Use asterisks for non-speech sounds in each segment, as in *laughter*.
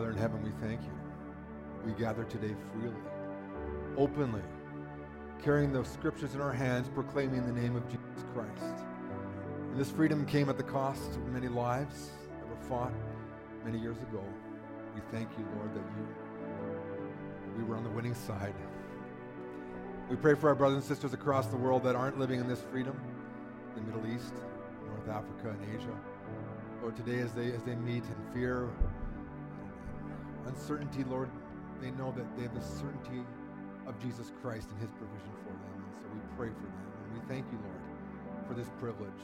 Father in heaven, we thank you. We gather today freely, openly, carrying the scriptures in our hands, proclaiming the name of Jesus Christ. And this freedom came at the cost of many lives that were fought many years ago. We thank you, Lord, that you we were on the winning side. We pray for our brothers and sisters across the world that aren't living in this freedom, the Middle East, North Africa, and Asia. Lord, today as they as they meet in fear uncertainty, Lord, they know that they have the certainty of Jesus Christ and his provision for them. And so we pray for them. And we thank you, Lord, for this privilege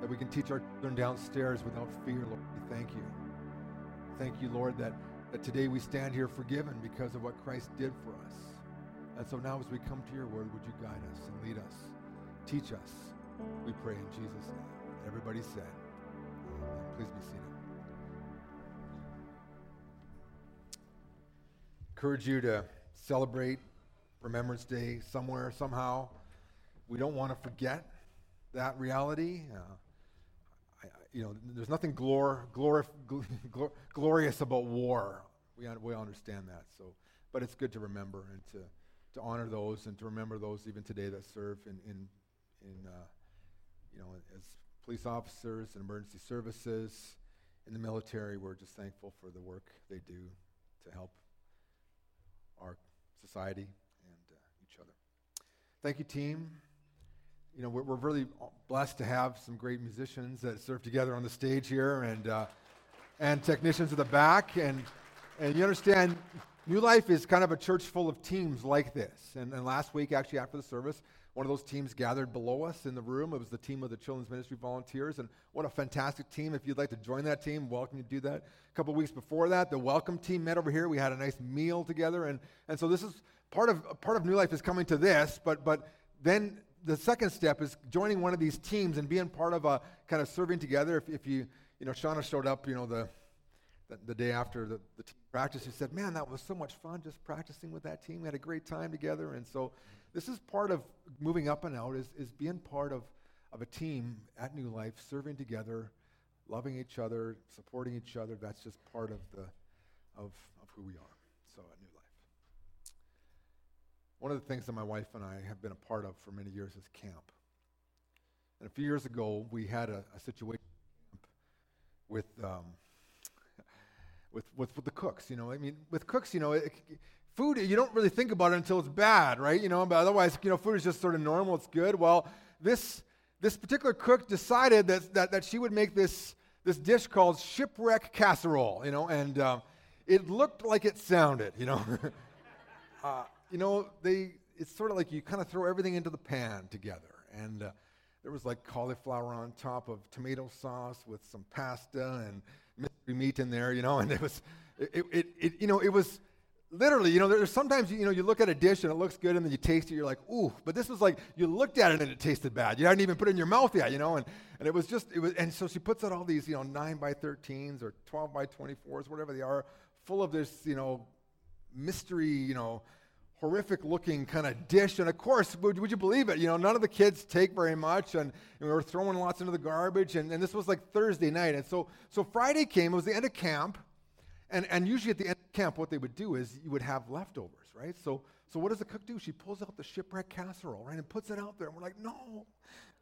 that we can teach our children downstairs without fear, Lord. We thank you. Thank you, Lord, that, that today we stand here forgiven because of what Christ did for us. And so now as we come to your word, would you guide us and lead us? Teach us. We pray in Jesus' name. Everybody said, Amen. Please be seated. Encourage you to celebrate Remembrance Day somewhere, somehow. We don't want to forget that reality. Uh, I, you know, there's nothing glor, glor, *laughs* glor, glorious about war. We, we understand that. So, but it's good to remember and to, to honor those and to remember those even today that serve in, in, in uh, you know, as police officers and emergency services in the military. We're just thankful for the work they do to help our society and uh, each other. Thank you, team. You know, we're, we're, really blessed to have some great musicians that serve together on the stage here and, uh, and technicians at the back. And, and you understand, New Life is kind of a church full of teams like this. And, and last week, actually, after the service, one of those teams gathered below us in the room. It was the team of the Children's Ministry Volunteers. And what a fantastic team. If you'd like to join that team, welcome to do that. A couple weeks before that, the welcome team met over here. We had a nice meal together. And, and so this is part of, part of New Life is coming to this, but, but then the second step is joining one of these teams and being part of a kind of serving together. If, if you, you know, Shauna showed up, you know, the, the, the day after the, the practice, she said, man, that was so much fun just practicing with that team. We had a great time together. And so this is part of moving up and out is, is being part of, of a team at New Life, serving together, loving each other, supporting each other. That's just part of, the, of, of who we are. So at New Life. One of the things that my wife and I have been a part of for many years is camp. And a few years ago, we had a, a situation with, um, *laughs* with, with, the cooks. You know, I mean, with cooks, you know, it, food, you don't really think about it until it's bad, right? You know, but otherwise, you know, food is just sort of normal, it's good. Well, this, this particular cook decided that, that, that she would make this, this dish called shipwreck casserole, you know, and um, it looked like it sounded, you know. *laughs* uh, you know, they, it's sort of like you kind of throw everything into the pan together. And uh, there was like cauliflower on top of tomato sauce with some pasta and mystery meat in there, you know, and it was, it, it, it you know, it was, literally, you know, there's sometimes, you know, you look at a dish and it looks good and then you taste it, you're like, ooh, but this was like, you looked at it and it tasted bad. You hadn't even put it in your mouth yet, you know, and, and it was just, it was, and so she puts out all these, you know, 9 by 13s or 12 by 24s, whatever they are, full of this, you know, mystery, you know, horrific looking kind of dish. And of course, would, would, you believe it? You know, none of the kids take very much, and, and we were throwing lots into the garbage. And, and this was like Thursday night. And so, so Friday came, it was the end of camp. And, and usually at the end of camp, what they would do is you would have leftovers, right? So, so what does the cook do? She pulls out the shipwreck casserole, right, and puts it out there. And we're like, no,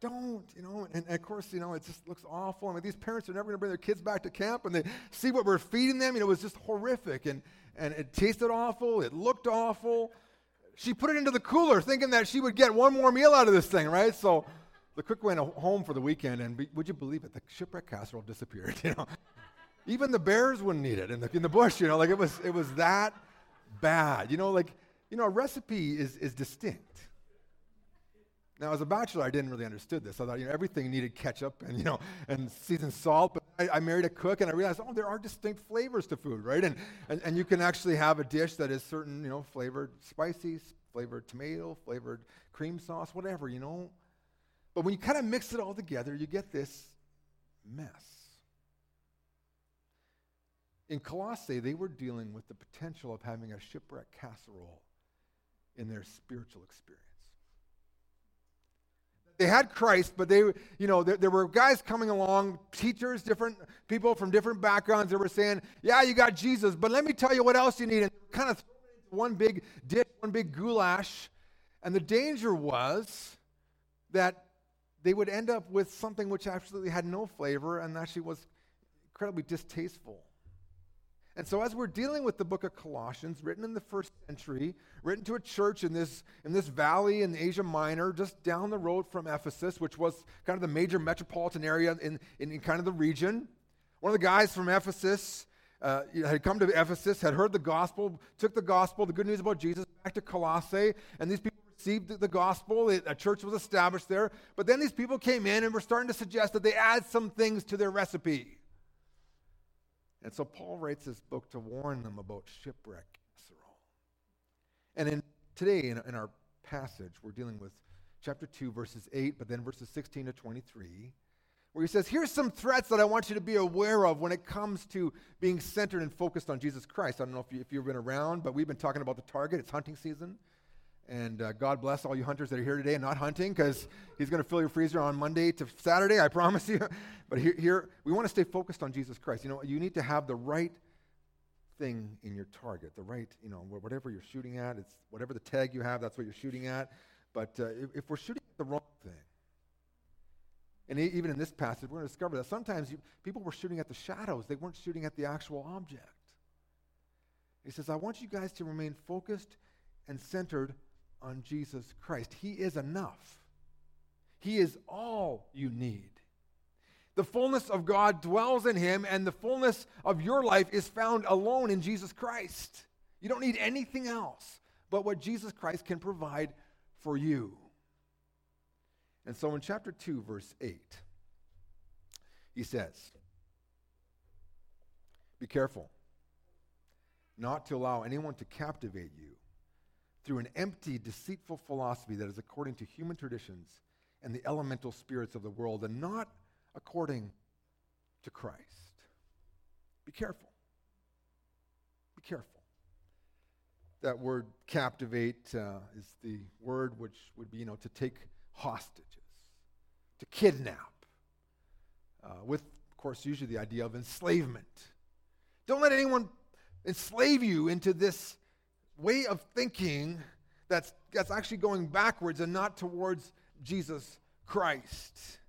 don't, you know. And, and of course, you know, it just looks awful. I mean, these parents are never going to bring their kids back to camp, and they see what we're feeding them. You know, it was just horrific, and and it tasted awful. It looked awful. She put it into the cooler, thinking that she would get one more meal out of this thing, right? So the cook went home for the weekend, and be, would you believe it? The shipwreck casserole disappeared. *laughs* You know. Even the bears wouldn't eat it in the, in the bush, you know, like it was, it was that bad. You know, like, you know, a recipe is, is distinct. Now, as a bachelor, I didn't really understand this. I thought, you know, everything needed ketchup and, you know, and seasoned salt. But I, I, married a cook and I realized, oh, there are distinct flavors to food, right? And, and, and you can actually have a dish that is certain, you know, flavored spicy, flavored tomato, flavored cream sauce, whatever, you know. But when you kind of mix it all together, you get this mess. In Colossae, they were dealing with the potential of having a shipwreck casserole in their spiritual experience. they had Christ, but they, you know, there, there, were guys coming along, teachers, different people from different backgrounds that were saying, yeah, you got Jesus, but let me tell you what else you need. And kind of throwing it into one big dish, one big goulash. And the danger was that they would end up with something which absolutely had no flavor and actually was incredibly distasteful. And so, as we're dealing with the book of Colossians, written in the first century, written to a church in this, in this valley in Asia Minor, just down the road from Ephesus, which was kind of the major metropolitan area in, in, in kind of the region, one of the guys from Ephesus uh, had come to Ephesus, had heard the gospel, took the gospel, the good news about Jesus, back to Colossae, and these people received the gospel. a church was established there. But then these people came in and were starting to suggest that they add some things to their recipe. And so Paul writes this book to warn them about shipwreck And in, today, in, in our passage, we're dealing with chapter 2, verses 8, but then verses 16 to 23, where he says, Here's some threats that I want you to be aware of when it comes to being centered and focused on Jesus Christ. I don't know if, you, if you've been around, but we've been talking about the target. It's hunting season. And uh, God bless all you hunters that are here today and not hunting because He's going to fill your freezer on Monday to Saturday, I *laughs* promise you. but here, here, we want to stay focused on Jesus Christ. You know, you need to have the right thing in your target, the right, you know, whatever you're shooting at, it's whatever the tag you have, that's what you're shooting at. But uh, if, if, we're shooting at the wrong thing, and even in this passage, we're going to discover that sometimes you, people were shooting at the shadows, they weren't shooting at the actual object. He says, I want you guys to remain focused and centered on Jesus Christ. He is enough, He is all you need. The fullness of God dwells in Him, and the fullness of your life is found alone in Jesus Christ. You don't need anything else but what Jesus Christ can provide for you. And so in chapter 2, verse 8, he says, Be careful not to allow anyone to captivate you through an empty, deceitful philosophy that is according to human traditions and the elemental spirits of the world and not according to Christ. Be careful. Be careful. That word captivate uh, is the word which would be, you know, to take hostages, to kidnap, uh, with, of course, usually the idea of enslavement. Don't let anyone enslave you into this way of thinking that's, that's actually going backwards and not towards Jesus Christ.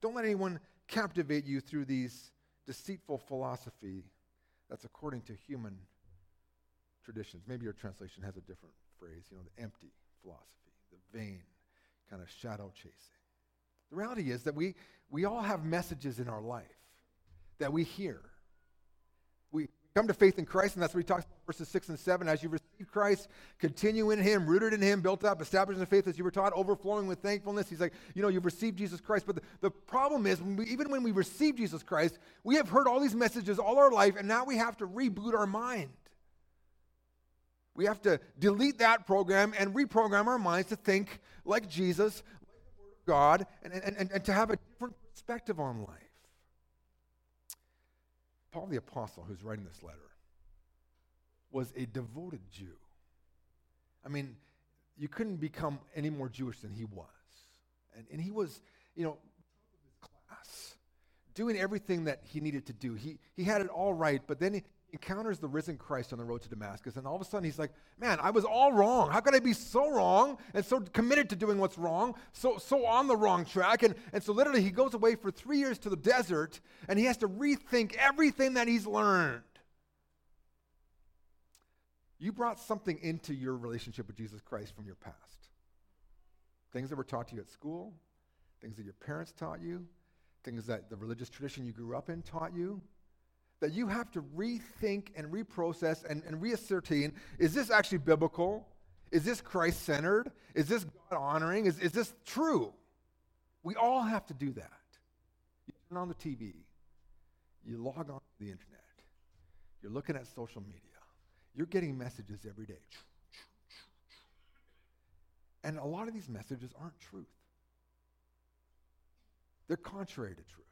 Don't let anyone captivate you through these deceitful philosophy that's according to human traditions. Maybe your translation has a different phrase, you know, the empty philosophy, the vain kind of shadow chasing. The reality is that we, we all have messages in our life that we hear. Come to faith in Christ, and that's what he talks about verses 6 and 7. As you receive Christ, continue in him, rooted in him, built up, established in the faith as you were taught, overflowing with thankfulness. He's like, you know, you've received Jesus Christ. But the, the problem is, when we, even when we receive Jesus Christ, we have heard all these messages all our life, and now we have to reboot our mind. We have to delete that program and reprogram our minds to think like Jesus, like the Word of God, and, and, and, and to have a different perspective on life. Paul the Apostle, who's writing this letter, was a devoted Jew. I mean, you couldn't become any more Jewish than he was. And, and he was, you know, class, doing everything that he needed to do. He, he had it all right, but then he encounters the risen Christ on the road to Damascus, and all of a sudden he's like, man, I was all wrong. How could I be so wrong and so committed to doing what's wrong, so, so on the wrong track? And, and so literally he goes away for three years to the desert, and he has to rethink everything that he's learned. You brought something into your relationship with Jesus Christ from your past. Things that were taught to you at school, things that your parents taught you, things that the religious tradition you grew up in taught you, that you have to rethink and reprocess and, and reascertain is this actually biblical? Is this Christ centered? Is this God honoring? Is, is this true? We all have to do that. You turn on the TV, you log on to the internet, you're looking at social media, you're getting messages every day. And a lot of these messages aren't truth. They're contrary to truth.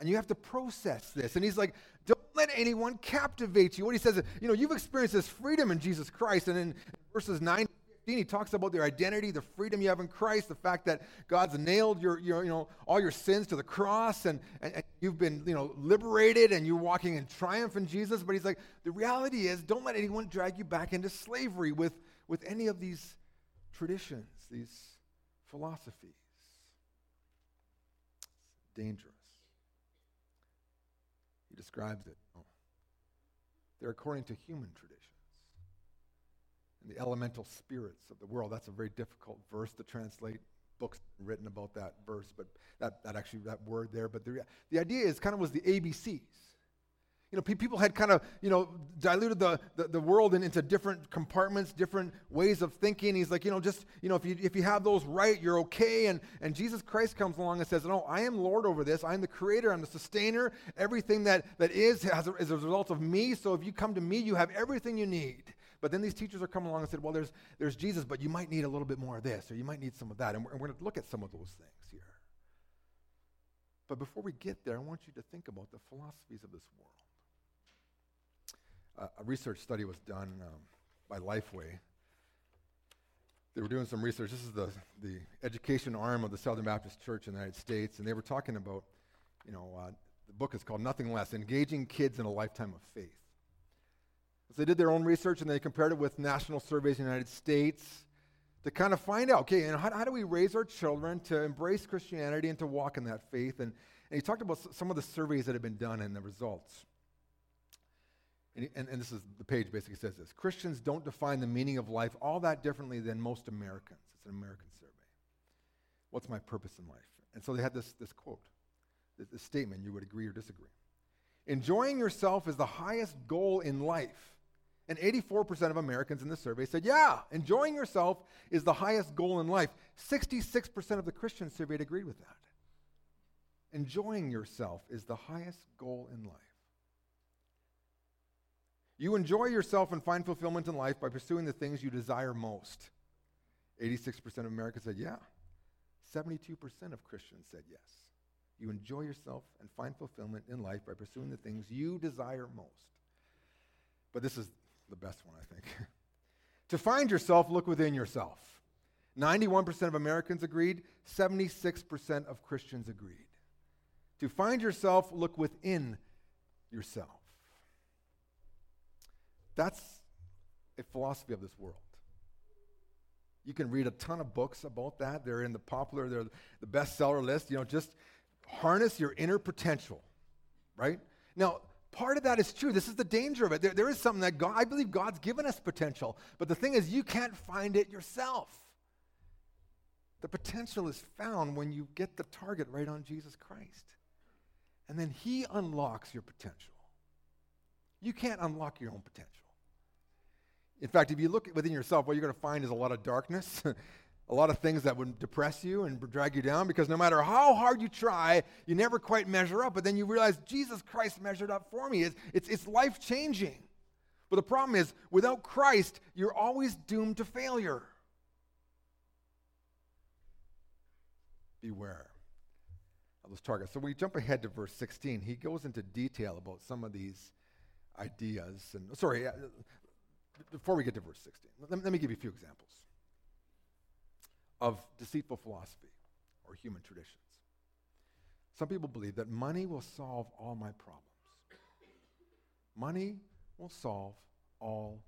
And you have to process this. And he's like, don't let anyone captivate you. What he says, is, you know, you've experienced this freedom in Jesus Christ. And in verses 9 he talks about their identity, the freedom you have in Christ, the fact that God's nailed your, your you know, all your sins to the cross and, and, and you've been you know, liberated and you're walking in triumph in Jesus. But he's like, the reality is, don't let anyone drag you back into slavery with, with any of these traditions, these philosophies. It's dangerous. He describes it. Oh. They're according to human traditions and the elemental spirits of the world. That's a very difficult verse to translate. Books written about that verse, but that, that actually, that word there. But the, the idea is kind of was the ABCs. You know, people had kind of, you know, diluted the, the, the world in, into different compartments, different ways of thinking. He's like, you know, just, you know, if you, if you have those right, you're okay. And, and Jesus Christ comes along and says, no, I am Lord over this. I'm the creator. I'm the sustainer. Everything that, that is has a, is a result of me. So if you come to me, you have everything you need. But then these teachers are coming along and said, well, there's, there's Jesus, but you might need a little bit more of this, or you might need some of that. And we're, we're going to look at some of those things here. But before we get there, I want you to think about the philosophies of this world. A research study was done um, by Lifeway. They were doing some research. This is the, the education arm of the Southern Baptist Church in the United States, and they were talking about, you know, uh, the book is called Nothing Less Engaging Kids in a Lifetime of Faith. So they did their own research and they compared it with national surveys in the United States to kind of find out, okay, and how, how do we raise our children to embrace Christianity and to walk in that faith? And, and he talked about some of the surveys that have been done and the results. And, and, and, this is the page basically says this Christians don't define the meaning of life all that differently than most Americans. It's an American survey. What's my purpose in life? And so they had this, this quote, this, this statement. You would agree or disagree. Enjoying yourself is the highest goal in life. And 84% of Americans in the survey said, yeah, enjoying yourself is the highest goal in life. 66% of the Christians surveyed agreed with that. Enjoying yourself is the highest goal in life. You enjoy yourself and find fulfillment in life by pursuing the things you desire most. 86% of Americans said, yeah. 72% of Christians said yes. You enjoy yourself and find fulfillment in life by pursuing the things you desire most. But this is the best one, I think. *laughs* to find yourself, look within yourself. 91% of Americans agreed, 76% of Christians agreed. To find yourself, look within yourself. That's a philosophy of this world. You can read a ton of books about that. They're in the popular, they're the bestseller list. You know, just harness your inner potential, right? Now, Part of that is true. This is the danger of it. There, there is something that God, I believe God's given us potential. But the thing is, you can't find it yourself. The potential is found when you get the target right on Jesus Christ. And then He unlocks your potential. You can't unlock your own potential. In fact, if you look within yourself, what you're going to find is a lot of darkness, *laughs* a lot of things that would depress you and drag you down because no matter how hard you try, you never quite measure up. But then you realize Jesus Christ measured up for me. It's, it's, it's life changing. But the problem is, without Christ, you're always doomed to failure. Beware of those targets. So we jump ahead to verse 16. He goes into detail about some of these ideas. And sorry, before we get to verse 16, let, let me give you a few examples of deceitful philosophy or human traditions. Some people believe that money will solve all my problems. Money will solve all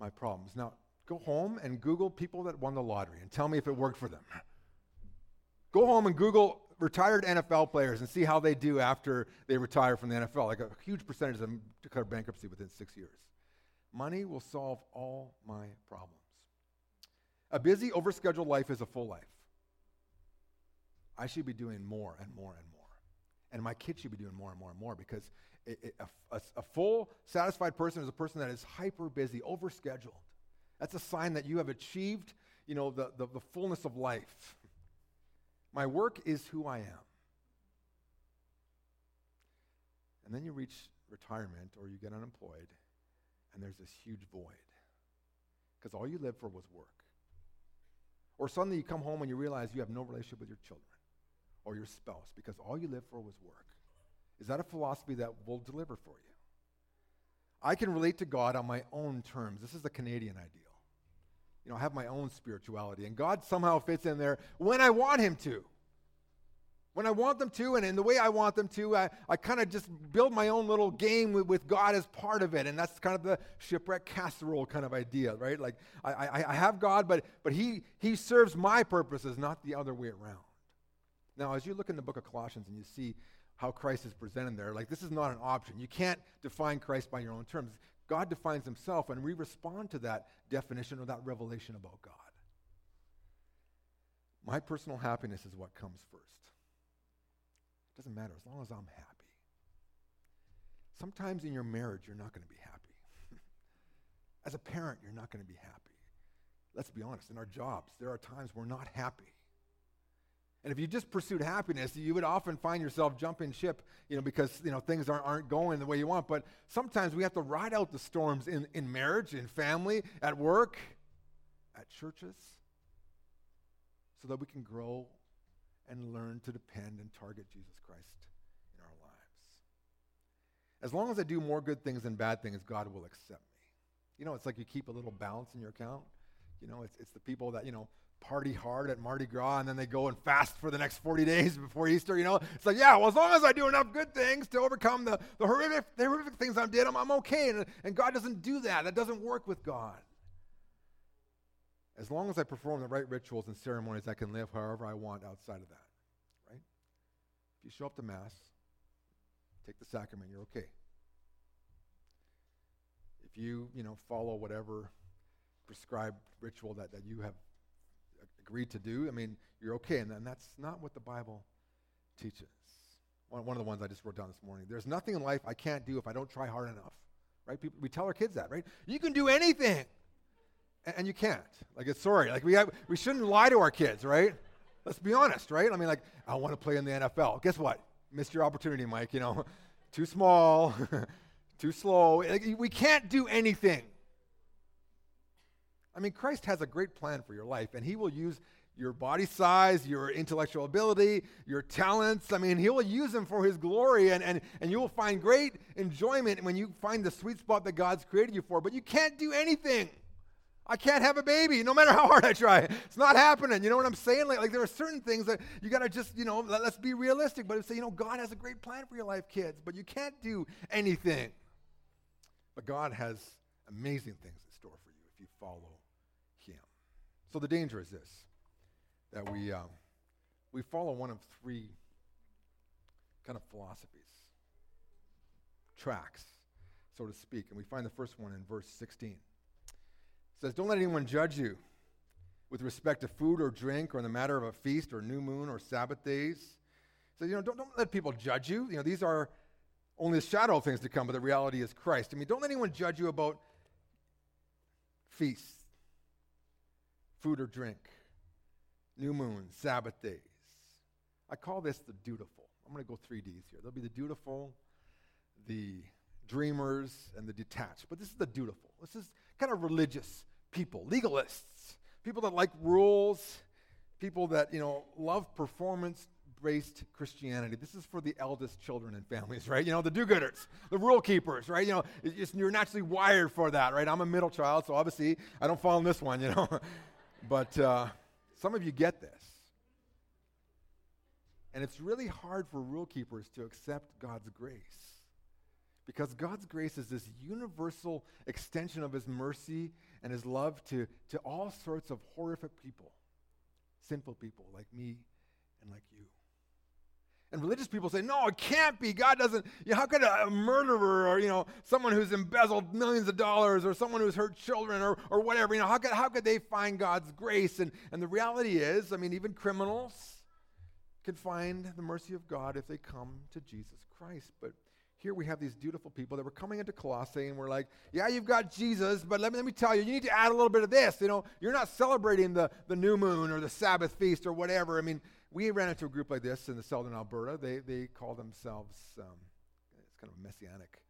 my problems. Now, go home and Google people that won the lottery and tell me if it worked for them. Go home and Google retired NFL players and see how they do after they retire from the NFL. Like a huge percentage of them declare bankruptcy within six years. Money will solve all my problems. A busy, overscheduled life is a full life. I should be doing more and more and more. And my kids should be doing more and more and more because it, it, a, a, a full, satisfied person is a person that is hyper busy, overscheduled. That's a sign that you have achieved, you know, the, the, the fullness of life. My work is who I am. And then you reach retirement or you get unemployed, and there's this huge void. Because all you lived for was work. Or suddenly you come home and you realize you have no relationship with your children or your spouse because all you lived for was work. Is that a philosophy that will deliver for you? I can relate to God on my own terms. This is the Canadian ideal. you know, I have my own spirituality. And God somehow fits in there when I want Him to. When I want them to, and in the way I want them to, I, I kind of just build my own little game with, with, God as part of it. And that's kind of the shipwreck casserole kind of idea, right? Like, I, I, I have God, but, but he, he serves my purposes, not the other way around. Now, as you look in the book of Colossians and you see how Christ is presented there, like, this is not an option. You can't define Christ by your own terms. God defines himself, and we respond to that definition or that revelation about God. My personal happiness is what comes first. Doesn't matter as long as I'm happy. Sometimes in your marriage, you're not going to be happy. *laughs* as a parent, you're not going to be happy. Let's be honest, in our jobs, there are times we're not happy. And if you just pursued happiness, you would often find yourself jumping ship, you know, because you know things aren't, aren't going the way you want. But sometimes we have to ride out the storms in, in marriage, in family, at work, at churches, so that we can grow and learn to depend and target Jesus Christ in our lives. As long as I do more good things than bad things, God will accept me. You know, it's like you keep a little balance in your account. You know, it's, it's the people that, you know, party hard at Mardi Gras and then they go and fast for the next 40 days before Easter, you know? It's like, yeah, well, as long as I do enough good things to overcome the, the, horrific, the horrific things I did, I'm, I'm okay. And, and God doesn't do that. That doesn't work with God. As long as I perform the right rituals and ceremonies, I can live however I want outside of that. Right? If you show up to Mass, take the sacrament, you're okay. If you, you know, follow whatever prescribed ritual that, that you have agreed to do, I mean, you're okay. And, and that's not what the Bible teaches. One, one of the ones I just wrote down this morning. There's nothing in life I can't do if I don't try hard enough. Right? People, we tell our kids that, right? You can do anything. And, you can't. Like, it's sorry. Like, we, have, we shouldn't lie to our kids, right? Let's be honest, right? I mean, like, I want to play in the NFL. Guess what? Missed your opportunity, Mike. You know, *laughs* too small, *laughs* too slow. Like, we can't do anything. I mean, Christ has a great plan for your life, and He will use your body size, your intellectual ability, your talents. I mean, He will use them for His glory, and, and, and you will find great enjoyment when you find the sweet spot that God's created you for. But you can't do anything. I can't have a baby no matter how hard I try. It's not happening. You know what I'm saying? Like, like there are certain things that you got to just, you know, let, us be realistic. But say, you know, God has a great plan for your life, kids, but you can't do anything. But God has amazing things in store for you if you follow Him. so the danger is this that we, um, we follow one of three kind of philosophies, tracks, so to speak. And we find the first one in verse 16. Says, Don't let anyone judge you with respect to food or drink or in the matter of a feast or new moon or Sabbath days. So, you know, don't, don't let people judge you. You know, these are only the shadow of things to come, but the reality is Christ. I mean, don't let anyone judge you about feasts food or drink, new moon, Sabbath days. I call this the dutiful. I'm going to go three D's here. There'll be the dutiful, the dreamers, and the detached. But this is the dutiful. This is kind of religious people, legalists, people that like rules, people that, you know, love performance based Christianity. This is for the eldest children and families, right? You know, the do gooders, the rule keepers, right? You know, you're naturally wired for that, right? I'm a middle child, so obviously I don't fall in this one, you know. *laughs* But uh, some of you get this. And it's really hard for rule keepers to accept God's grace. Because God's grace is this universal extension of his mercy and his love to, to all sorts of horrific people, sinful people like me and like you. And religious people say, no, it can't be. God doesn't, you know, how could a murderer or, you know, someone who's embezzled millions of dollars or someone who's hurt children or, or whatever, you know, how could, how could they find God's grace? And, and the reality is, I mean, even criminals can find the mercy of God if they come to Jesus Christ. But here we have these beautiful people that were coming into Colossae and we're like, yeah, you've got Jesus, but let me, let me tell you, you need to add a little bit of this. You know, you're not celebrating the, the new moon or the Sabbath feast or whatever. I mean, we ran into a group like this in the southern Alberta. They, they call themselves, um, it's kind of a messianic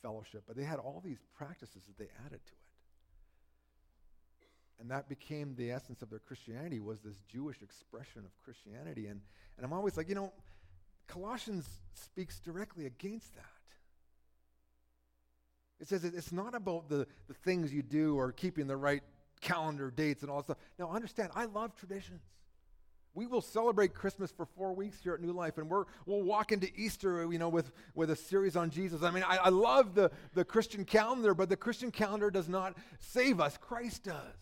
fellowship, but they had all these practices that they added to it. And that became the essence of their Christianity was this Jewish expression of Christianity. And, and I'm always like, you know, Colossians speaks directly against that. It says it's not about the, the things you do or keeping the right calendar dates and all that stuff. Now, understand, I love traditions. We will celebrate Christmas for four weeks here at New Life, and we're, we'll walk into Easter, you know, with, with a series on Jesus. I mean, I, I love the, the Christian calendar, but the Christian calendar does not save us. Christ does.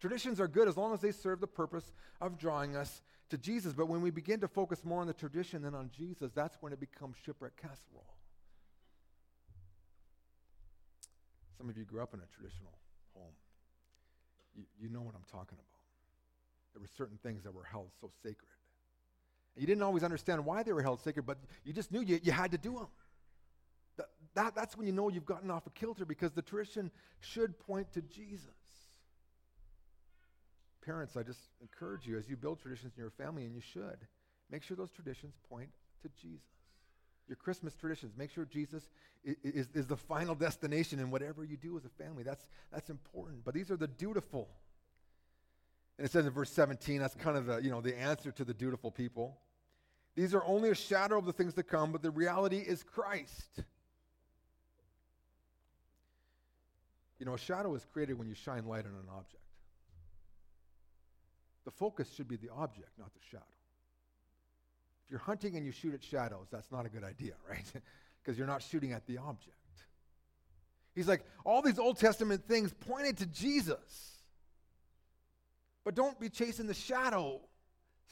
Traditions are good as long as they serve the purpose of drawing us to Jesus. But when we begin to focus more on the tradition than on Jesus, that's when it becomes shipwreck casserole. Some of you grew up in a traditional home. You, you know what I'm talking about. There were certain things that were held so sacred. And you didn't always understand why they were held sacred, but you just knew you, you had to do them. That, that, that's when you know you've gotten off a kilter because the tradition should point to Jesus. Parents, I just encourage you as you build traditions in your family, and you should, make sure those traditions point to Jesus. Your Christmas traditions, make sure Jesus is, is, is the final destination in whatever you do as a family. That's, that's important. But these are the dutiful. And it says in verse 17, that's kind of the, you know, the answer to the dutiful people. These are only a shadow of the things to come, but the reality is Christ. You know, a shadow is created when you shine light on an object. The focus should be the object, not the shadow. If you're hunting and you shoot at shadows, that's not a good idea, *laughs* right? Because you're not shooting at the object. He's like, all these Old Testament things pointed to Jesus. But don't be chasing the shadow.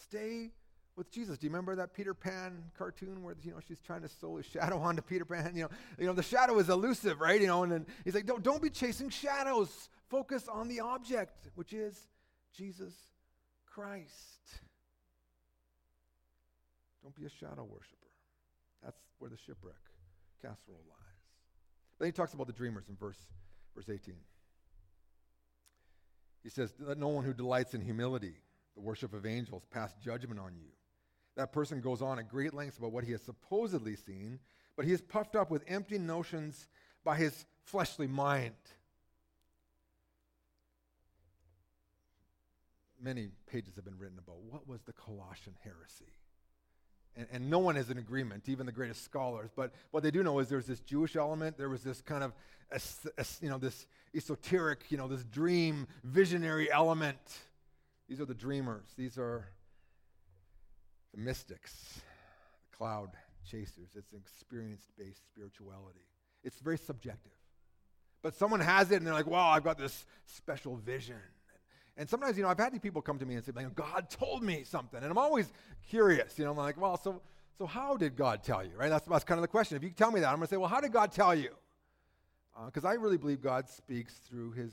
Stay with Jesus. Do you remember that Peter Pan cartoon where you know she's trying to sew a shadow *laughs* onto Peter Pan? You know, you know the shadow is elusive, right? You know, and then he's like, don't, don't be chasing shadows. Focus on the object, which is Jesus Christ. Don't be a shadow worshiper. That's where the shipwreck casserole lies. Then he talks about the dreamers in verse, verse 18. He says, Let no one who delights in humility, the worship of angels, pass judgment on you. That person goes on at great lengths about what he has supposedly seen, but he is puffed up with empty notions by his fleshly mind. Many pages have been written about what was the Colossian heresy and, and no one is in agreement, even the greatest scholars. But what they do know is there's this Jewish element. There was this kind of, you know, this esoteric, you know, this dream, visionary element. These are the dreamers. These are the mystics, the cloud chasers. It's experience-based spirituality. It's very subjective. But someone has it, and they're like, wow, I've got this special vision. And sometimes, you know, I've had these people come to me and say, God told me something. And I'm always curious, you know, I'm like, well, so, so how did God tell you, right? That's, that's kind of the question. If you tell me that, I'm going to say, well, how did God tell you? Because uh, I really believe God speaks through his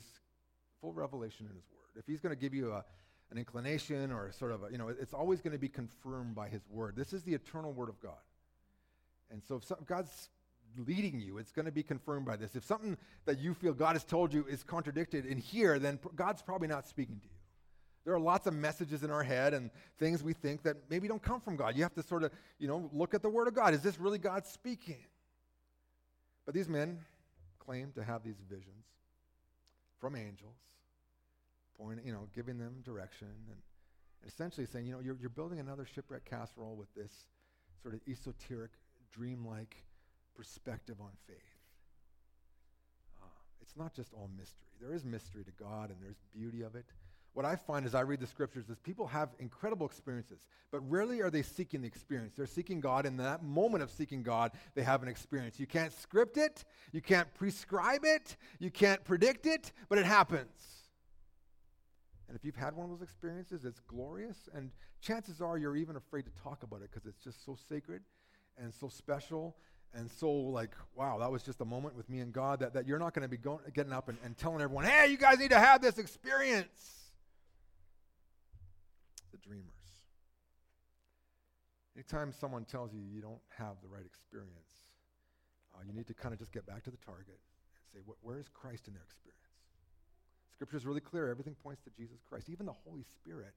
full revelation in his word. If he's going to give you a, an inclination or sort of a, you know, it's always going to be confirmed by his word. This is the eternal word of God. And so if God's leading you. It's going to be confirmed by this. If something that you feel God has told you is contradicted in here, then God's probably not speaking to you. There are lots of messages in our head and things we think that maybe don't come from God. You have to sort of, you know, look at the Word of God. Is this really God speaking? But these men claim to have these visions from angels, pointing, you know, giving them direction and essentially saying, you know, you're, you're building another shipwreck casserole with this sort of esoteric, dreamlike perspective on faith. Uh, it's not just all mystery. There is mystery to God and there's beauty of it. What I find as I read the scriptures is people have incredible experiences, but rarely are they seeking the experience. They're seeking God, and in that moment of seeking God, they have an experience. You can't script it, you can't prescribe it, you can't predict it, but it happens. And if you've had one of those experiences, it's glorious, and chances are you're even afraid to talk about it because it's just so sacred and so special and so like wow that was just a moment with me and god that, that you're not going to be going, getting up and, and telling everyone hey you guys need to have this experience. The dreamers. Anytime someone tells you you don't have the right experience uh, you need to kind of just get back to the target and say where is christ in their experience? Scripture is really clear. Everything points to jesus christ. Even the holy spirit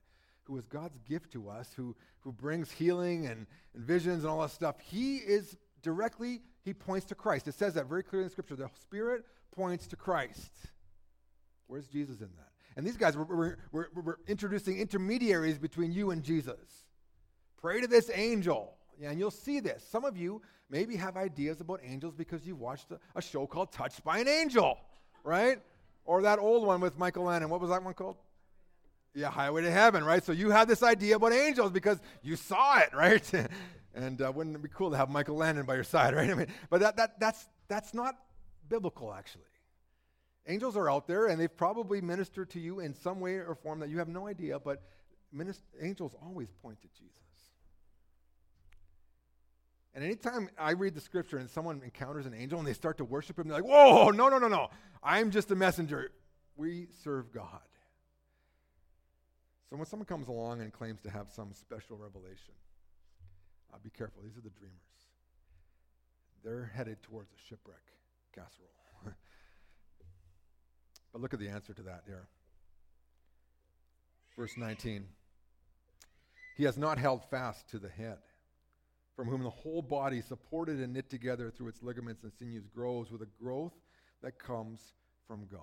who is god's gift to us who, who brings healing and, and visions and all that stuff he is directly, he points to Christ. It says that very clearly in Scripture. The Spirit points to Christ. Where's Jesus in that? And these guys were, introducing intermediaries between you and Jesus. Pray to this angel. Yeah, and you'll see this. Some of you maybe have ideas about angels because you've watched a, a show called Touched by an Angel, right? Or that old one with Michael Landon. What was that one called? Yeah, Highway to Heaven, right? So you have this idea about angels because you saw it, right? *laughs* and uh, wouldn't it be cool to have Michael Landon by your side, *laughs* right? I mean, but that, that, that's, that's not biblical, actually. Angels are out there, and they've probably ministered to you in some way or form that you have no idea, but minist- angels always point to Jesus. And anytime I read the scripture and someone encounters an angel and they start to worship him, they're like, whoa, no, no, no, no. I'm just a messenger. We serve God. So when someone comes along and claims to have some special revelation, uh, be careful. These are the dreamers. They're headed towards a shipwreck casserole. *laughs* but look at the answer to that here. Verse 19. He has not held fast to the head, from whom the whole body, supported and knit together through its ligaments and sinews, grows with a growth that comes from God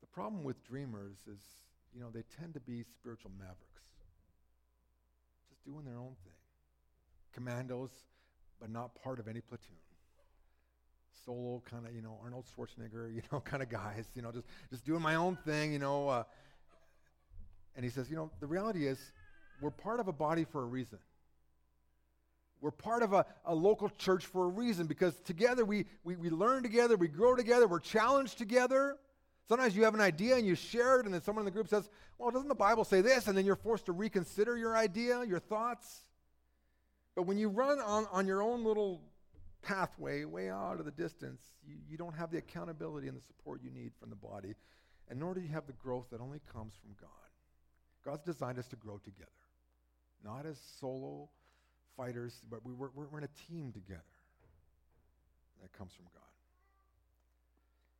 The problem with dreamers is, you know, they tend to be spiritual mavericks, doing their own thing. Commandos, but not part of any platoon. Solo kind of, you know, Arnold Schwarzenegger, *laughs* you know, kind of guys, you know, just, just doing my own thing, you know. Uh, and he says, you know, the reality is we're part of a body for a reason. We're part of a, a local church for a reason because together we, we, we learn together, we grow together, we're challenged together. Sometimes you have an idea and you share it, and then someone in the group says, Well, doesn't the Bible say this? And then you're forced to reconsider your idea, your thoughts. But when you run on, on your own little pathway, way out of the distance, you, you don't have the accountability and the support you need from the body, and nor do you have the growth that only comes from God. God's designed us to grow together, not as solo fighters, but we, we're, we're in a team together. That comes from God.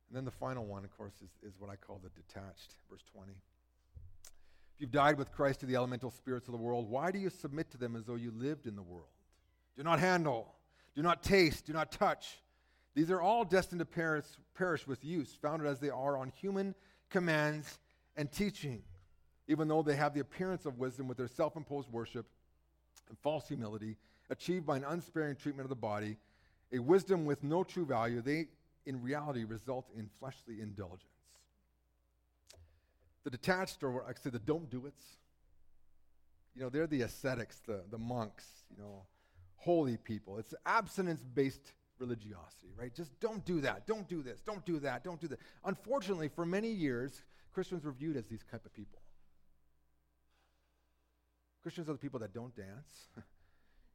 And then the final one, of course, is, is what I call the detached, verse 20. If you've died with Christ to the elemental spirits of the world, why do you submit to them as though you lived in the world? Do not handle, do not taste, do not touch. These are all destined to perish, perish with use, founded as they are on human commands and teaching, even though they have the appearance of wisdom with their self imposed worship and false humility, achieved by an unsparing treatment of the body, a wisdom with no true value. They in reality result in fleshly indulgence. The detached, or I say the don't do it's, you know, they're the ascetics, the, the monks, you know, holy people. It's abstinence based religiosity, right? Just don't do that, don't do this, don't do that, don't do that. Unfortunately, for many years, Christians were viewed as these type of people. Christians are the people that don't dance. *laughs*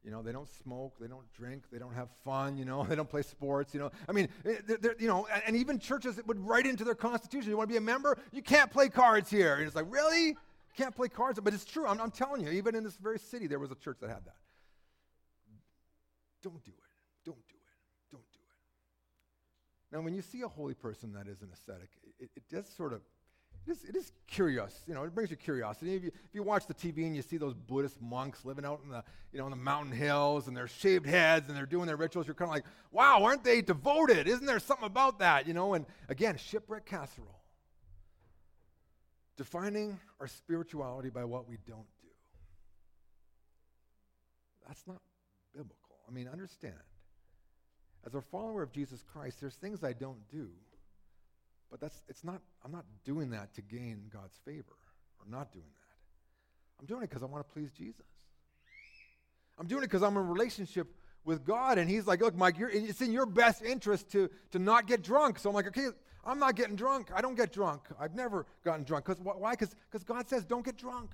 You know, they don't smoke, they don't drink, they don't have fun, you know, *laughs* they don't play sports, you know. I mean, eh, they're, they're, you know, and, even churches would write into their constitution, you want to be a member? You can't play cards here. And it's like, really? Can't play cards? But it's true. I'm, I'm telling you, even in this very city, there was a church that had that. Don't do it. Don't do it. Don't do it. Now, when you see a holy person that is an ascetic, it, it does sort of it is, it is curious, you know, it brings you curiosity. If you, if you watch the TV and you see those Buddhist monks living out in the, you know, in the mountain hills and their shaved heads and they're doing their rituals, you're kind of like, wow, aren't they devoted? Isn't there something about that, you know? And again, shipwreck casserole. Defining our spirituality by what we don't do. That's not biblical. I mean, understand. As a follower of Jesus Christ, there's things I don't do but that's it's not I'm not doing that to gain God's favor or not doing that. I'm doing it because I want to please Jesus. I'm doing it because I'm in a relationship with God, and He's like, look, Mike, it's in your best interest to, to not get drunk. So I'm like, okay, I'm not getting drunk. I don't get drunk. I've never gotten drunk. Cause, why? Because God says, don't get drunk.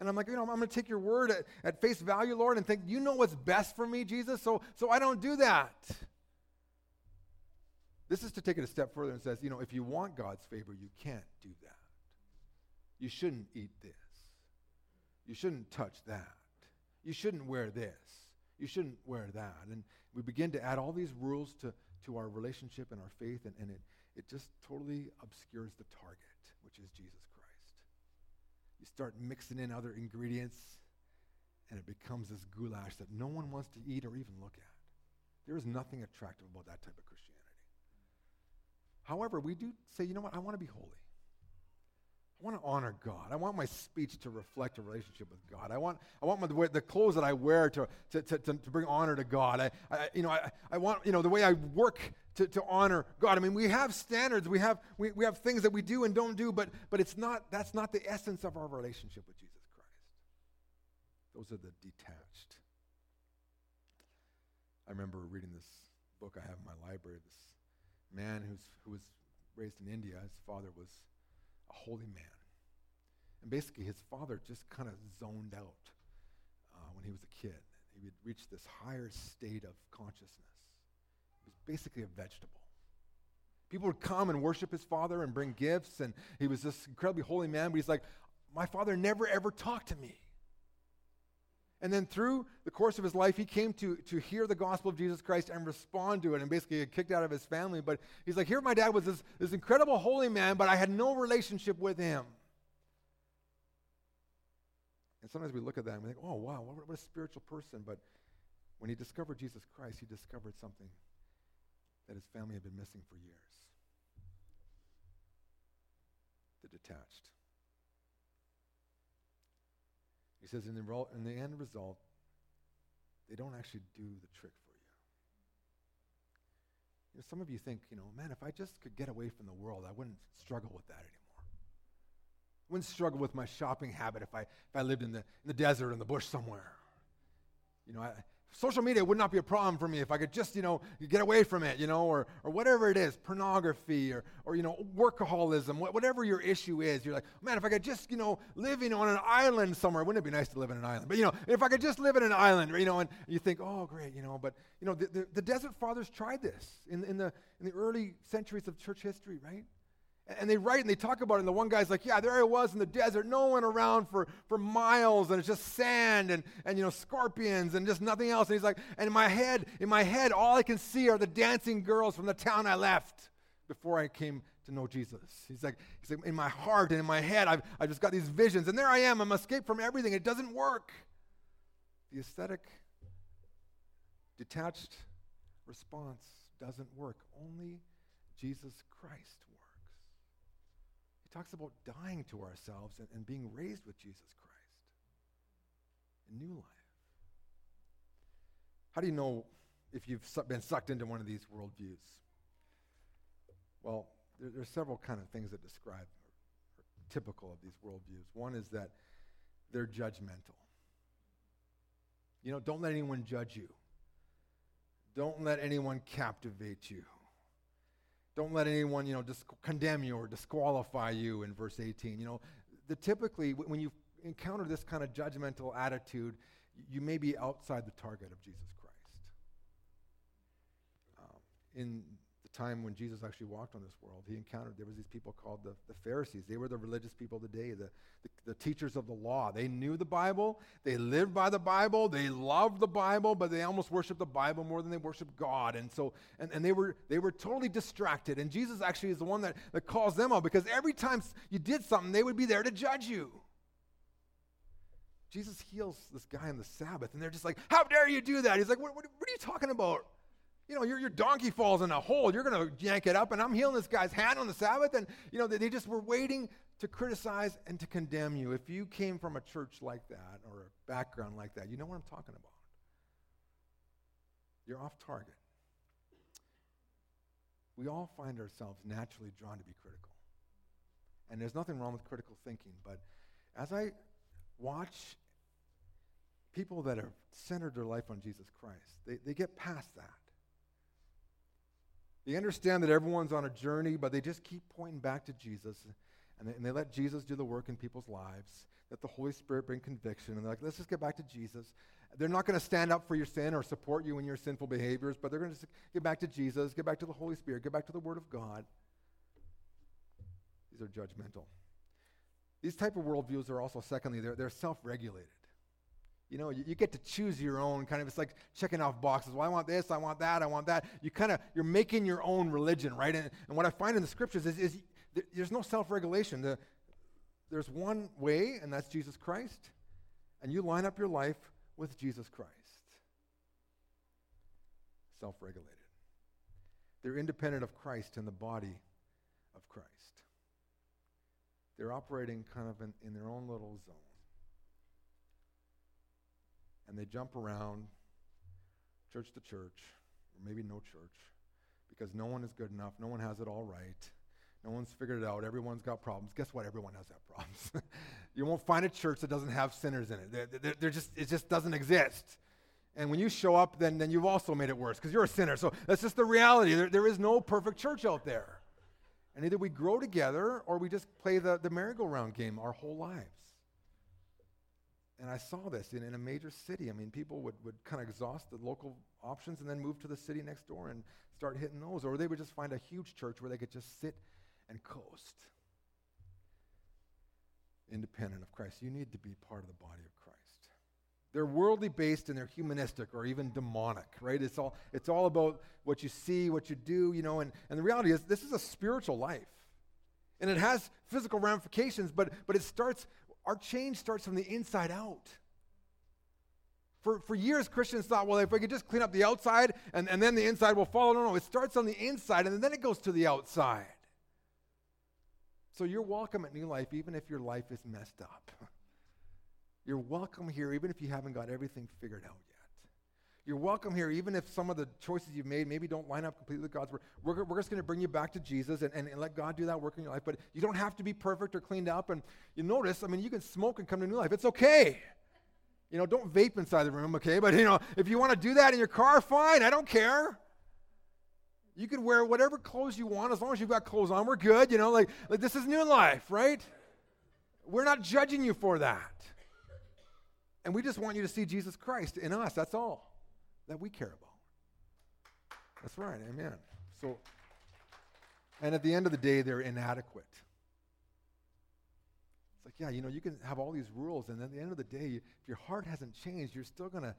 And I'm like, you know, I'm going to take your word at, at face value, Lord, and think, you know what's best for me, Jesus, so, so I don't do that. This is to take it a step further and says, you know, if you want God's favor, you can't do that. You shouldn't eat this. You shouldn't touch that. You shouldn't wear this. You shouldn't wear that. And we begin to add all these rules to, to our relationship and our faith, and, and it, it just totally obscures the target, which is Jesus Christ. You start mixing in other ingredients, and it becomes this goulash that no one wants to eat or even look at. There is nothing attractive about that type of. However, we do say, you know what, I want to be holy. I want to honor God. I want my speech to reflect a relationship with God. I want, I want my, the, clothes that I wear to, to, to, to bring honor to God. I, I, you know, I, I want you know, the way I work to, to honor God. I mean, we have standards, we have, we, we have things that we do and don't do, but, but it's not, that's not the essence of our relationship with Jesus Christ. Those are the detached. I remember reading this book I have in my library, this man who's, who was raised in India. His father was a holy man. And basically, his father just kind of zoned out uh, when he was a kid. He would reach this higher state of consciousness. He was basically a vegetable. People would come and worship his father and bring gifts, and he was this incredibly holy man, but he's like, My father never ever talked to me. And then through the course of his life, he came to, to hear the gospel of Jesus Christ and respond to it and basically get kicked out of his family. But he's like, Here, my dad was this, this incredible holy man, but I had no relationship with him. And sometimes we look at that and we think, Oh, wow, what, what a spiritual person. But when he discovered Jesus Christ, he discovered something that his family had been missing for years the detached. He says, in the, in the end result, they don't actually do the trick for you. You know, some of you think, you know, man, if I just could get away from the world, I wouldn't struggle with that anymore. I wouldn't struggle with my shopping habit if I, if I lived in the, in the desert in the bush somewhere. You know, I, social media would not be a problem for me if I could just, you know, get away from it, you know, or, or whatever it is, pornography or, or, you know, workaholism, whatever your issue is. You're like, man, if I could just, you know, living on an island somewhere, wouldn't it be nice to live in an island? But, you know, if I could just live in an island, you know, and you think, oh, great, you know, but, you know, the, the, the desert fathers tried this in, in, the, in the early centuries of church history, right? And they write and they talk about it, and the one guy's like, Yeah, there I was in the desert, no one around for, for miles, and it's just sand and, and you know, scorpions and just nothing else. And he's like, and in my head, in my head, all I can see are the dancing girls from the town I left before I came to know Jesus. He's like, he's like in my heart and in my head, I've, I've just got these visions, and there I am, I'm escaped from everything. It doesn't work. The ascetic, detached response doesn't work. Only Jesus Christ talks about dying to ourselves and, and being raised with Jesus Christ A new life. How do you know if you've been sucked into one of these worldviews? Well, there, there are several kind of things that describe typical of these worldviews. One is that they're judgmental. You know, don't let anyone judge you. Don't let anyone captivate you. Don't let anyone, you know, dis- condemn you or disqualify you in verse 18. You know, the, typically, when you encounter this kind of judgmental attitude, you may be outside the target of Jesus Christ. Um, in time when Jesus actually walked on this world, he encountered, there was these people called the, the Pharisees. They were the religious people of the day, the, the, the, teachers of the law. They knew the Bible, they lived by the Bible, they loved the Bible, but they almost worshiped the Bible more than they worshiped God. And so, and, and they were they were totally distracted. And Jesus actually is the one that, that calls them out because every time you did something, they would be there to judge you. Jesus heals this guy on the Sabbath, and they're just like, How dare you do that? He's like, What, what, what are you talking about? You know, your, your donkey falls in a hole. You're going to yank it up, and I'm healing this guy's hand on the Sabbath. And, you know, they, they just were waiting to criticize and to condemn you. If you came from a church like that or a background like that, you know what I'm talking about. You're off target. We all find ourselves naturally drawn to be critical. And there's nothing wrong with critical thinking, but as I watch people that have centered their life on Jesus Christ, they, they get past that. They understand that everyone's on a journey, but they just keep pointing back to Jesus. And they, and they let Jesus do the work in people's lives. Let the Holy Spirit bring conviction. And they're like, let's just get back to Jesus. They're not going to stand up for your sin or support you in your sinful behaviors, but they're going to get back to Jesus, get back to the Holy Spirit, get back to the Word of God. These are judgmental. These type of worldviews are also, secondly, they're, they're self-regulated. You know, you, you, get to choose your own kind of, it's like checking off boxes. Well, I want this, I want that, I want that. You kind of, you're making your own religion, right? And, and what I find in the scriptures is, is there's no self-regulation. The, there's one way, and that's Jesus Christ. And you line up your life with Jesus Christ. Self-regulated. They're independent of Christ and the body of Christ. they're operating kind of in, in their own little zone. And they jump around church to church, or maybe no church, because no one is good enough, no one has it all right. No one's figured it out. Everyone's got problems. Guess what? Everyone has that problems. *laughs* you won't find a church that doesn't have sinners in it. They're, they're, they're just, it just doesn't exist. And when you show up, then, then you've also made it worse because you're a sinner. So that's just the reality. There, there is no perfect church out there. And either we grow together or we just play the, the merry-go-round game our whole lives. And I saw this in, in a major city. I mean, people would, would kind of exhaust the local options and then move to the city next door and start hitting those. Or they would just find a huge church where they could just sit and coast. Independent of Christ. You need to be part of the body of Christ. They're worldly based and they're humanistic or even demonic, right? It's all, it's all about what you see, what you do, you know, and, and the reality is this is a spiritual life. And it has physical ramifications, but, but it starts, our change starts from the inside out. For, for years, Christians thought, well, if we could just clean up the outside and, and then the inside will follow. No, no, it starts on the inside and then it goes to the outside. So you're welcome at New Life even if your life is messed up. *laughs* You're welcome here even if you haven't got everything figured out yet. You're welcome here even if some of the choices you've made maybe don't line up completely with God's word. We're, we're just going to bring you back to Jesus and, and, and, let God do that work in your life. But you don't have to be perfect or cleaned up. And you notice, I mean, you can smoke and come to New Life. It's okay. You know, don't vape inside the room, okay? But, you know, if you want to do that in your car, fine. I don't care. You can wear whatever clothes you want as long as you've got clothes on. We're good, you know, like, like this is new life, right? We're not judging you for that. And we just want you to see Jesus Christ in us. That's all that we care about. That's right. Amen. So, and at the end of the day, they're inadequate. It's like, yeah, you know, you can have all these rules, and at the end of the day, if your heart hasn't changed, you're still going to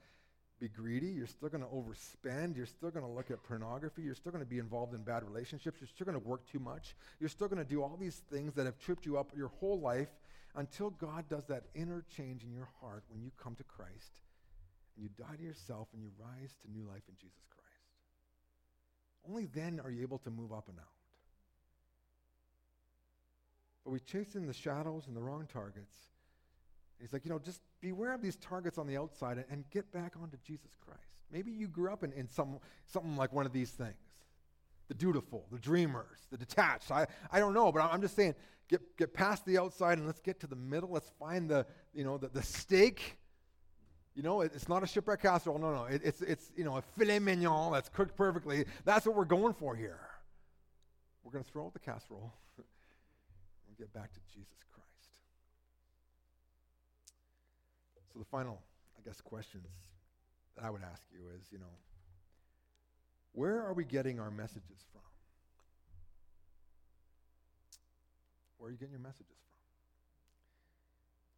be greedy. You're still going to overspend. You're still going to look at pornography. You're still going to be involved in bad relationships. You're still going to work too much. You're still going to do all these things that have tripped you up your whole life until God does that inner change in your heart when you come to Christ and you die to yourself and you rise to new life in Jesus Christ. Only then are you able to move up and out. But we chase in the shadows and the wrong targets. He's like, you know, just beware of these targets on the outside and, and get back onto Jesus Christ. Maybe you grew up in, in some, something like one of these things the dutiful, the dreamers, the detached. I, I don't know, but I'm just saying, get, get past the outside and let's get to the middle. Let's find the, you know, the, the steak. You know, it's not a shipwreck casserole. No, no. It's, it's, you know, a filet mignon that's cooked perfectly. That's what we're going for here. We're going to throw out the casserole *laughs* and get back to Jesus Christ. So the final, I guess, questions that I would ask you is, you know, where are we getting our messages from? Where are you getting your messages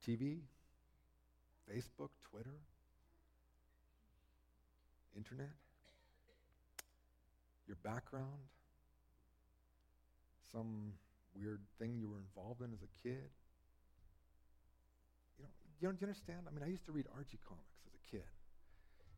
from? TV? Facebook? Twitter? Internet? Your background? Some weird thing you were involved in as a kid? You know, you, do you understand? I mean, I used to read Archie comics as a kid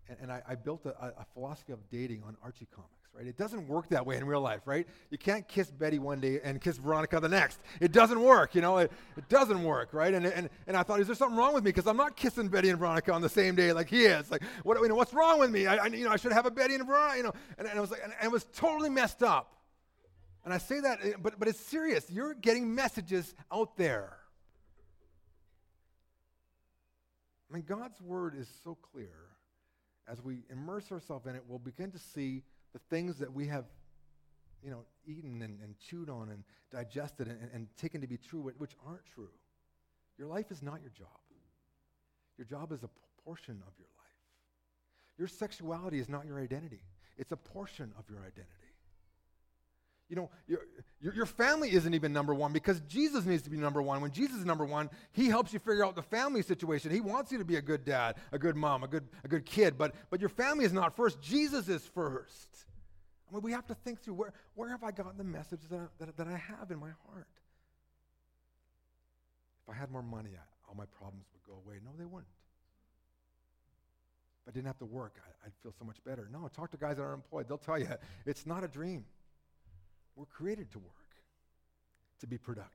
and, and I, I, built a, a, philosophy of dating on Archie comics, right? It doesn't work that way in real life, right? You can't kiss Betty one day and kiss Veronica the next. It doesn't work, you know? It, it doesn't work, right? And, and, and I thought, is there something wrong with me? Because I'm not kissing Betty and Veronica on the same day like he is. Like, what, you know, what's wrong with me? I, I you know, I should have a Betty and a Veronica, you know? And, and, it was like, and, and it was totally messed up. And I say that, eh, but, but it's serious. You're getting messages out there. I mean, God's word is so clear as we immerse ourselves in it, we'll begin to see the things that we have, you know, eaten and, and chewed on and digested and, and, taken to be true, which aren't true. Your life is not your job. Your job is a portion of your life. Your sexuality is not your identity. It's a portion of your identity. You know, your, your, your, family isn't even number one because Jesus needs to be number one. When Jesus is number one, he helps you figure out the family situation. He wants you to be a good dad, a good mom, a good, a good kid. But, but your family is not first. Jesus is first. I mean, we have to think through where, where have I gotten the message that I, that, that I have in my heart? If I had more money, I, all my problems would go away. No, they wouldn't. If I didn't have to work, I, I'd feel so much better. No, talk to guys that are employed. They'll tell you it's not a dream. We're created to work, to be productive.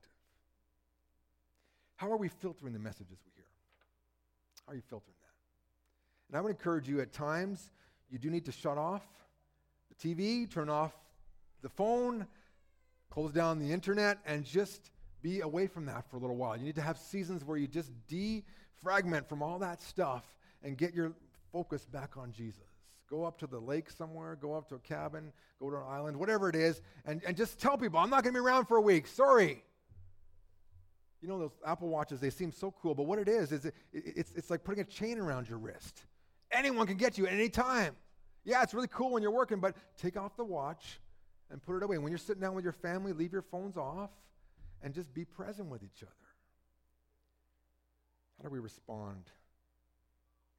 How are we filtering the messages we hear? How are you filtering that? And I would encourage you at times, you do need to shut off the TV, turn off the phone, close down the internet, and just be away from that for a little while. You need to have seasons where you just defragment from all that stuff and get your focus back on Jesus. Go up to the lake somewhere, go up to a cabin, go to an island, whatever it is, and, and just tell people, I'm not going to be around for a week. Sorry. You know, those Apple Watches, they seem so cool, but what it is, is it, it's, it's like putting a chain around your wrist. Anyone can get you at any time. Yeah, it's really cool when you're working, but take off the watch and put it away. When you're sitting down with your family, leave your phones off and just be present with each other. How do we respond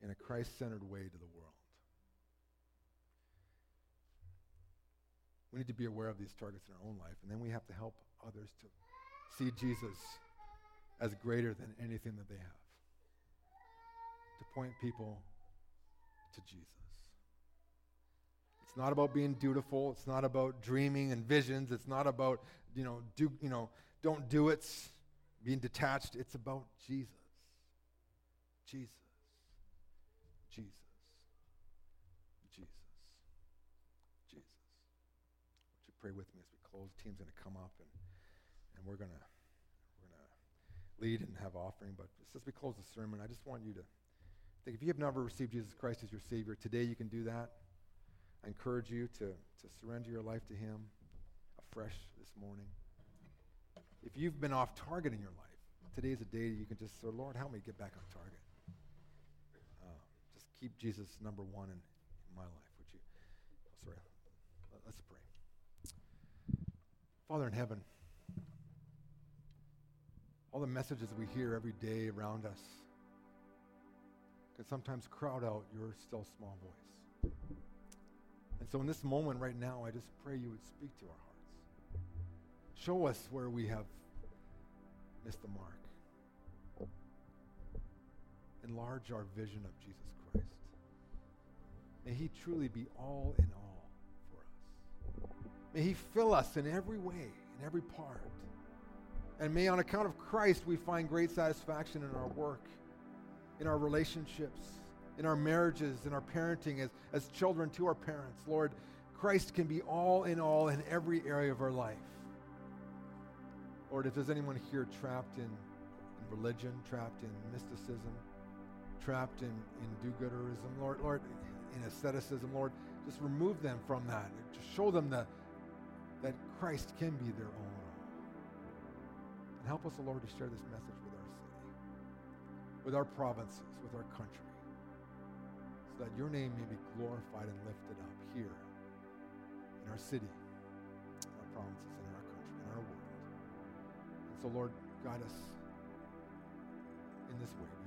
in a Christ centered way to the world? We need to be aware of these targets in our own life, and then we have to help others to see Jesus as greater than anything that they have, to point people to Jesus. It's not about being dutiful. It's not about dreaming and visions. It's not about, you know, do, you know, don't do it, being detached. It's about Jesus. Jesus. Jesus. Jesus. Would you pray with me as we close? The team's going to come up and, and we're going to we're to lead and have offering. But just as we close the sermon, I just want you to think if you have never received Jesus Christ as your Savior, today you can do that. I encourage you to, to surrender your life to Him afresh this morning. If you've been off target in your life, today is a day you can just say, Lord, help me get back on target. Uh, just keep Jesus number one in, in my life, would you? Oh, sorry. Let's pray. Father in heaven, all the messages we hear every day around us can sometimes crowd out your still small voice. And so in this moment right now, I just pray you would speak to our hearts. Show us where we have missed the mark. Enlarge our vision of Jesus Christ. May he truly be all in all. May he fill us in every way, in every part. And may on account of Christ we find great satisfaction in our work, in our relationships, in our marriages, in our parenting, as, as children to our parents. Lord, Christ can be all in all in every area of our life. Lord, if there's anyone here trapped in, in religion, trapped in mysticism, trapped in, in do-gooderism, Lord, Lord, in asceticism, Lord, just remove them from that. Just show them that Christ can be their own. And help us, Lord, to share this message with our city, with our provinces, with our country so that your name may be glorified and lifted up here in our city, in our provinces, in our country, in our world. And so, Lord, guide us in this way,